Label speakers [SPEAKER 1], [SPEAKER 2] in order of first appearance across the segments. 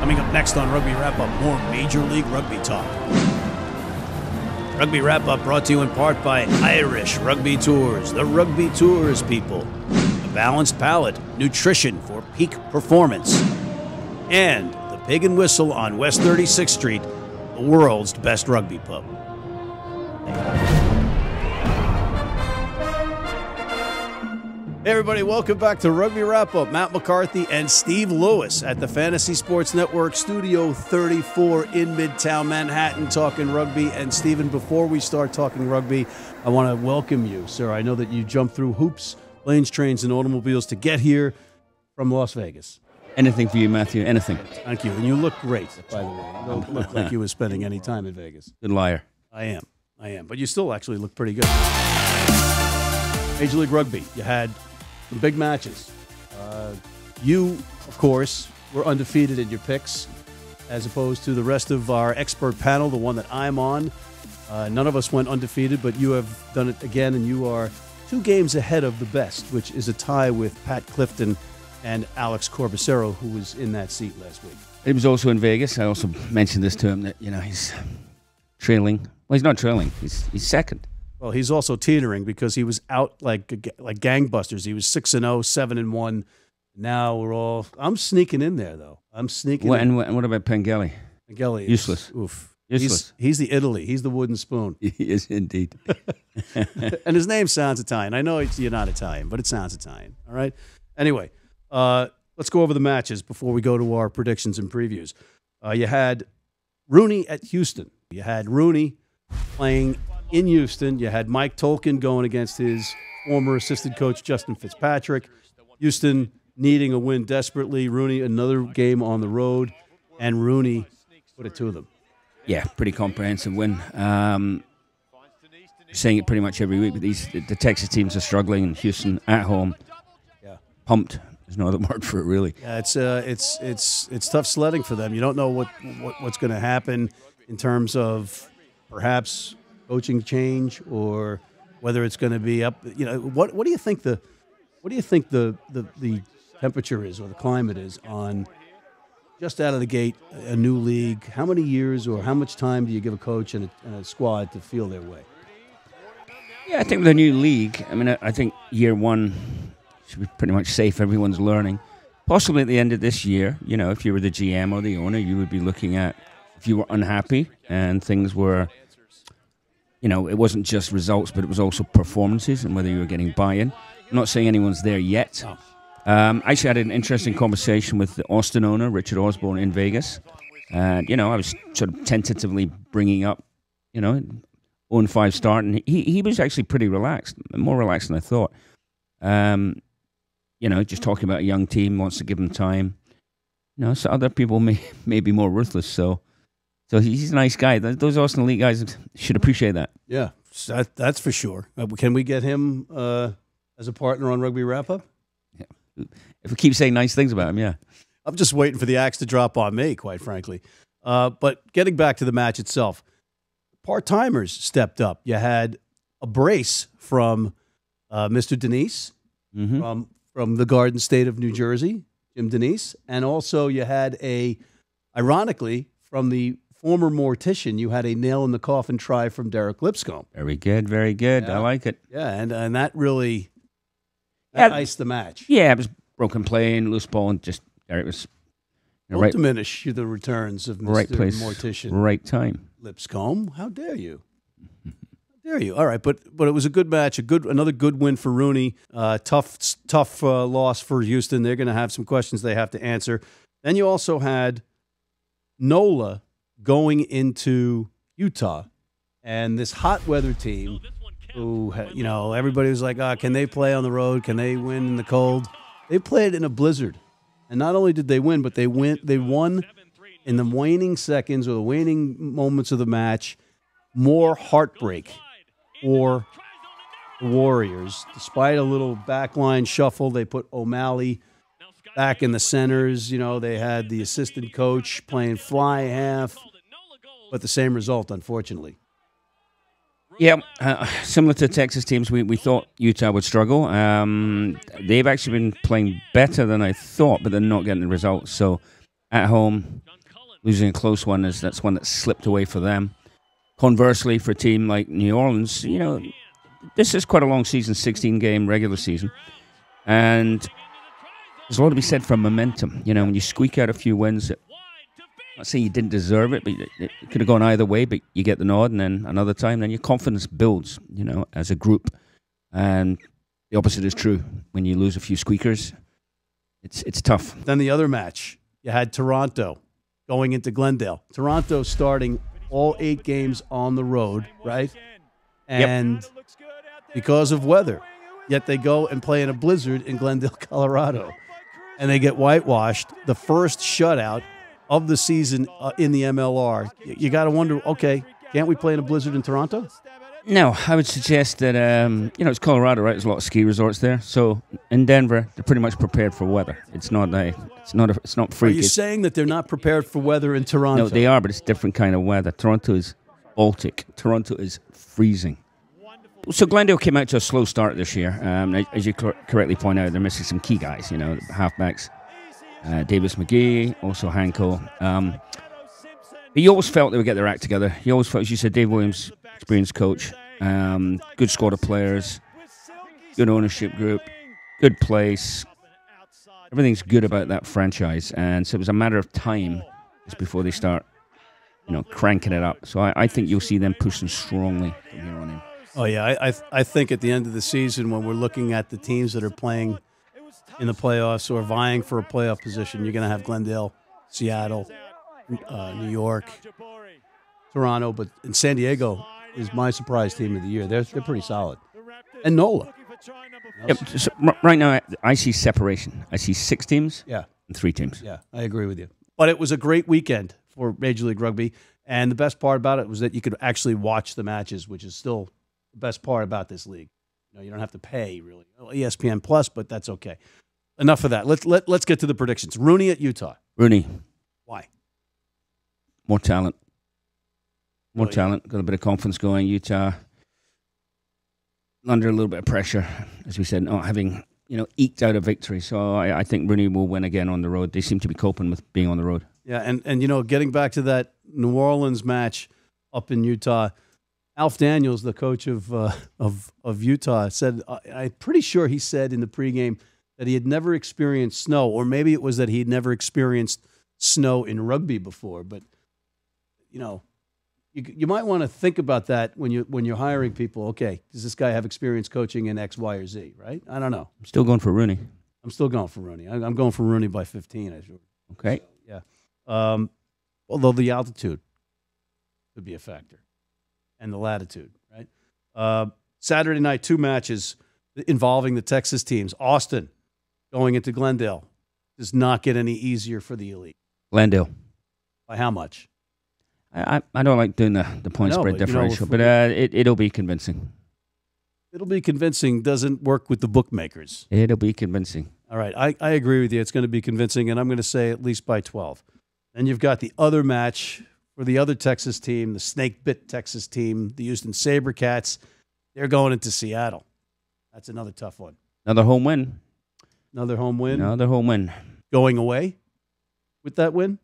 [SPEAKER 1] Coming up next on Rugby Wrap Up, more Major League Rugby talk. Rugby Wrap Up brought to you in part by Irish Rugby Tours, the Rugby Tours people. A balanced palate, nutrition for peak performance. And the Pig and Whistle on West 36th Street, the world's best rugby pub. Hey everybody, welcome back to Rugby Wrap Up. Matt McCarthy and Steve Lewis at the Fantasy Sports Network Studio 34 in Midtown Manhattan talking rugby. And Steven, before we start talking rugby, I want to welcome you, sir. I know that you jumped through hoops, planes, trains, and automobiles to get here from Las Vegas.
[SPEAKER 2] Anything for you, Matthew. Anything.
[SPEAKER 1] Thank you. And you look great, by the way. You don't look like you were spending any time in Vegas.
[SPEAKER 2] Good liar.
[SPEAKER 1] I am. I am. But you still actually look pretty good. Major League Rugby, you had big matches. Uh, you, of course, were undefeated in your picks, as opposed to the rest of our expert panel, the one that I'm on. Uh, none of us went undefeated, but you have done it again, and you are two games ahead of the best, which is a tie with Pat Clifton and Alex Corbisiero, who was in that seat last week.
[SPEAKER 2] He was also in Vegas. I also mentioned this to him that you know he's trailing. Well, he's not trailing. He's he's second.
[SPEAKER 1] Well, he's also teetering because he was out like like gangbusters. He was six and 0, 7 and one. Now we're all. I'm sneaking in there though. I'm sneaking.
[SPEAKER 2] And, and what about Pengelly?
[SPEAKER 1] Gelly is-
[SPEAKER 2] Useless.
[SPEAKER 1] Oof.
[SPEAKER 2] Useless.
[SPEAKER 1] He's, he's the Italy. He's the wooden spoon.
[SPEAKER 2] He is indeed.
[SPEAKER 1] and his name sounds Italian. I know it's, you're not Italian, but it sounds Italian. All right. Anyway, uh, let's go over the matches before we go to our predictions and previews. Uh, you had RUNY at Houston. You had RUNY playing in Houston. You had Mike Tolkin going against his former assistant coach Justin Fitzpatrick. Houston needing a win desperately. RUNY another game on the road, and RUNY put it to them.
[SPEAKER 2] yeah, pretty comprehensive win. Um, saying it pretty much every week, but these the Texas teams are struggling, and Houston at home,
[SPEAKER 1] Yeah.
[SPEAKER 2] pumped. There's no other word for it, really.
[SPEAKER 1] Yeah, it's uh, it's it's it's tough sledding for them. You don't know what, what what's going to happen in terms of perhaps coaching change or whether it's going to be up. You know, what what do you think the what do you think the the, the temperature is or the climate is on just out of the gate a new league? How many years or how much time do you give a coach and a, and a squad to feel their way?
[SPEAKER 2] Yeah, I think with a new league, I mean, I, I think year one should be pretty much safe. Everyone's learning. Possibly at the end of this year, you know, if you were the GM or the owner, you would be looking at if you were unhappy and things were, you know, it wasn't just results, but it was also performances and whether you were getting buy-in. I'm not saying anyone's there yet. Um, I actually had an interesting conversation with the Austin owner, Richard Osborne, in Vegas. And, you know, I was sort of tentatively bringing up, you know, 0 5 start, and he, he was actually pretty relaxed, more relaxed than I thought. Um, you know, just talking about a young team, wants to give them time. You know, so other people may, may be more ruthless. So, so he's a nice guy. Those Austin Elite guys should appreciate that.
[SPEAKER 1] Yeah, that, that's for sure. Uh, can we get him uh, as a partner on Rugby Wrap Up?
[SPEAKER 2] If we keep saying nice things about him, yeah.
[SPEAKER 1] I'm just waiting for the axe to drop on me, quite frankly. Uh, but getting back to the match itself, part timers stepped up. You had a brace from uh, Mr. Denise
[SPEAKER 2] hmm
[SPEAKER 1] from from the Garden State of New Jersey, Jim Denise, and also you had a, ironically, from the former mortician, you had a nail in the coffin try from Derek Lipscomb.
[SPEAKER 2] Very good, very good.
[SPEAKER 1] Yeah.
[SPEAKER 2] I like it.
[SPEAKER 1] Yeah, and and that really that
[SPEAKER 2] Yeah.
[SPEAKER 1] iced the match.
[SPEAKER 2] Yeah, it was broken play and loose ball, and just Derek was you know,
[SPEAKER 1] Don't
[SPEAKER 2] right,
[SPEAKER 1] diminish the returns of Mr.
[SPEAKER 2] right place,
[SPEAKER 1] Mortician.
[SPEAKER 2] right time.
[SPEAKER 1] Lipscomb. How dare you? How dare you? All right, but but it was a good match, a good another good win for RUNY. Uh, tough tough uh, loss for Houston. They're going to have some questions they have to answer. Then you also had Nola going into Utah, and this hot weather team. Who you know? Everybody was like, "Ah, can they play on the road? Can they win in the cold?" They played in a blizzard, and not only did they win, but they went. They won in the waning seconds or the waning moments of the match, more heartbreak for the Warriors. Despite a little backline shuffle, they put O'Malley back in the centers. You know, they had the assistant coach playing fly half, but the same result, unfortunately.
[SPEAKER 2] Yeah, uh, similar to Texas teams, we, we thought Utah would struggle. Um, they've actually been playing better than I thought, but they're not getting the results. So at home, losing a close one is that's one that slipped away for them. Conversely, for a team like New Orleans, you know, this is quite a long season, 16 game regular season, and there's a lot to be said for momentum. You know, when you squeak out a few wins, not saying you didn't deserve it, but it could have gone either way. But you get the nod, and then another time, then your confidence builds. You know, as a group, and the opposite is true. When you lose a few squeakers, it's it's tough.
[SPEAKER 1] Then the other match, you had Toronto going into Glendale. Toronto starting all eight games on the road, right? And yep. because of weather, yet they go and play in a blizzard in Glendale, Colorado, and they get whitewashed. The first shutout of the season uh, in the MLR. You, you got to wonder, okay, can't we play in a blizzard in Toronto?
[SPEAKER 2] No, I would suggest that um, you know it's Colorado, right? There's a lot of ski resorts there. So in Denver, they're pretty much prepared for weather. It's not a, it's not a, it's not freak.
[SPEAKER 1] Are you saying that they're not prepared for weather in Toronto?
[SPEAKER 2] No, they are, but it's different kind of weather. Toronto is Baltic. Toronto is freezing. So Glendale came out to a slow start this year. Um, as you cor- correctly point out, they're missing some key guys. You know, halfbacks, uh, Davis McGee, also Hanco. Um, but you always felt they would get their act together. You always felt, as you said, Dave Williams experienced coach, um, good squad of players, good ownership group, good place. Everything's good about that franchise, and so it was a matter of time just before they start, you know, cranking it up. So I, I think you'll see them pushing strongly from here on in.
[SPEAKER 1] Oh yeah, I, I I think at the end of the season when we're looking at the teams that are playing in the playoffs or vying for a playoff position, you're going to have Glendale, Seattle, uh, New York, Toronto, but in San Diego is my surprise team of the year. They're they're pretty solid, and NOLA.
[SPEAKER 2] Yep. So right now, I see separation. I see six teams.
[SPEAKER 1] Yeah.
[SPEAKER 2] And three teams.
[SPEAKER 1] Yeah, I agree with you. But it was a great weekend for Major League Rugby, and the best part about it was that you could actually watch the matches, which is still the best part about this league. You know, you don't have to pay really. ESPN Plus, but that's okay. Enough of that. Let's let, let's get to the predictions. RUNY at Utah.
[SPEAKER 2] RUNY.
[SPEAKER 1] Why?
[SPEAKER 2] More talent. More oh, talent. Yeah. Got a bit of confidence going. Utah under a little bit of pressure, as we said, not having you know eked out a victory. So I, I think RUNY will win again on the road. They seem to be coping with being on the road.
[SPEAKER 1] Yeah, and and you know, getting back to that New Orleans match up in Utah, Alf Daniels, the coach of uh, of of Utah, said uh, I'm pretty sure he said in the pregame that he had never experienced snow, or maybe it was that he had never experienced snow in rugby before. But you know, you, you might want to think about that when you when you're hiring people. Okay, does this guy have experience coaching in X, Y, or Z? Right? I don't know.
[SPEAKER 2] I'm still going for RUNY.
[SPEAKER 1] I'm still going for RUNY. I'm going for RUNY by 15. I sure.
[SPEAKER 2] Okay.
[SPEAKER 1] So, yeah. Um, although the altitude could be a factor, and the latitude. Right. Uh, Saturday night, two matches involving the Texas teams. Austin going into Glendale does not get any easier for the elite.
[SPEAKER 2] Glendale.
[SPEAKER 1] By how much?
[SPEAKER 2] I, I don't like doing the, the point know, spread but, differential, you know, but uh, it, it'll be convincing.
[SPEAKER 1] It'll be convincing. Doesn't work with the bookmakers.
[SPEAKER 2] It'll be convincing.
[SPEAKER 1] All right. I, I agree with you. It's going to be convincing, and I'm going to say at least by 12. Then you've got the other match for the other Texas team, the snake bit Texas team, the Houston Sabercats. They're going into Seattle. That's another tough one.
[SPEAKER 2] Another home win.
[SPEAKER 1] Another home win.
[SPEAKER 2] Another home win.
[SPEAKER 1] Going away with that win?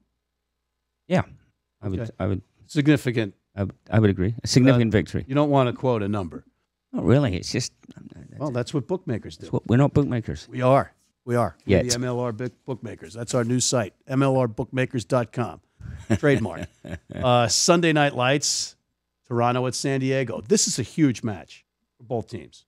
[SPEAKER 2] Yeah. I would. I would.
[SPEAKER 1] Significant.
[SPEAKER 2] I, would, I would agree. A significant uh, victory.
[SPEAKER 1] You don't want to quote a number.
[SPEAKER 2] Not really. It's just.
[SPEAKER 1] Well, that's what bookmakers do.
[SPEAKER 2] What, we're not bookmakers.
[SPEAKER 1] We are. We are.
[SPEAKER 2] Yeah.
[SPEAKER 1] The MLR bookmakers. That's our new site. MLRbookmakers.com. Trademark. uh, Sunday Night Lights. Toronto at San Diego. This is a huge match for both teams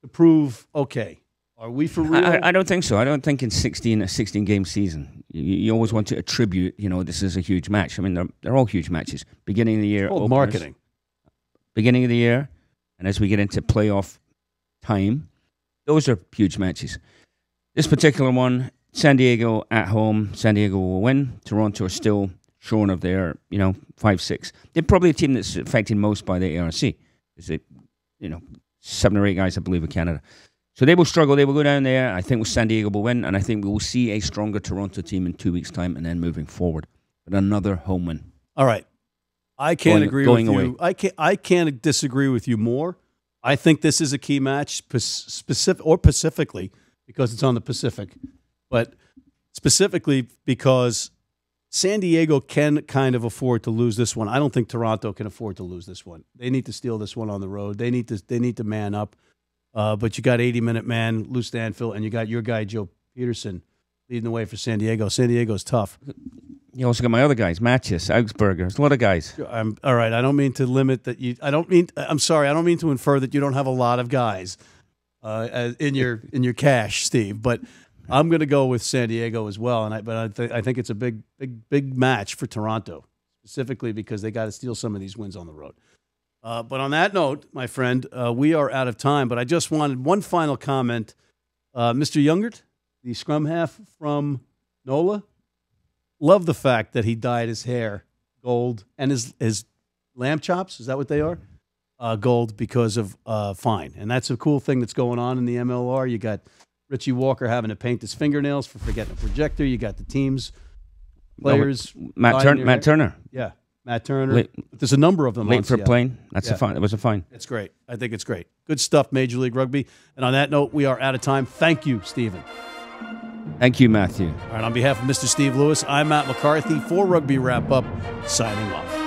[SPEAKER 1] to prove okay are we for real?
[SPEAKER 2] I, I, don't think so. I don't think in 16 a 16 game season you, you, always want to attribute. You know, this is a huge match. I mean, they're they're all huge matches. Beginning of the year,
[SPEAKER 1] openers, marketing.
[SPEAKER 2] Beginning of the year, and as we get into playoff time, those are huge matches. This particular one, San Diego at home. San Diego will win. Toronto are still shorn of their, you know, five six. They're probably a team that's affected most by the ARC. Is it, you know, seven or eight guys, I believe, in Canada. So they will struggle. They will go down there. I think San Diego will win, and I think we will see a stronger Toronto team in two weeks' time, and then moving forward. But another home win.
[SPEAKER 1] All right, I can't going, agree going with away. you. I can't. I can't disagree with you more. I think this is a key match, specific or specifically because it's on the Pacific, but specifically because San Diego can kind of afford to lose this one. I don't think Toronto can afford to lose this one. They need to steal this one on the road. They need to they need to man up. Uh, but you got 80 minute man Lou Stanfield, and you got your guy Joe Pietersen leading the way for San Diego. San Diego's tough.
[SPEAKER 2] You also got my other guys, Matches, Augspurger. There's a lot of guys.
[SPEAKER 1] I'm all right. I don't mean to limit that you. I don't mean. I'm sorry. I don't mean to infer that you don't have a lot of guys uh, in your in your cash, Steve. But I'm going to go with San Diego as well. And I, but I, th- I think it's a big, big, big match for Toronto, specifically because they got to steal some of these wins on the road. Uh, but on that note, my friend, uh, we are out of time. But I just wanted one final comment. Uh, Mr. Youngert, the scrum half from NOLA, love the fact that he dyed his hair gold and his his lamb chops. Is that what they are? Uh, gold because of uh, fine, and that's a cool thing that's going on in the MLR. You got Richie Walker having to paint his fingernails for forgetting a projector. You got the teams players.
[SPEAKER 2] No, Matt, Turn- Matt Turner.
[SPEAKER 1] Yeah. Matt Turner. Late, There's a number of them.
[SPEAKER 2] Late for a plane. That's yeah. a fine. It was a fine.
[SPEAKER 1] It's great. I think it's great. Good stuff, Major League Rugby. And on that note, we are out of time. Thank you, Stephen.
[SPEAKER 2] Thank you, Matthew.
[SPEAKER 1] All right. On behalf of Mr. Steve Lewis, I'm Matt McCarthy for Rugby Wrap Up, signing off.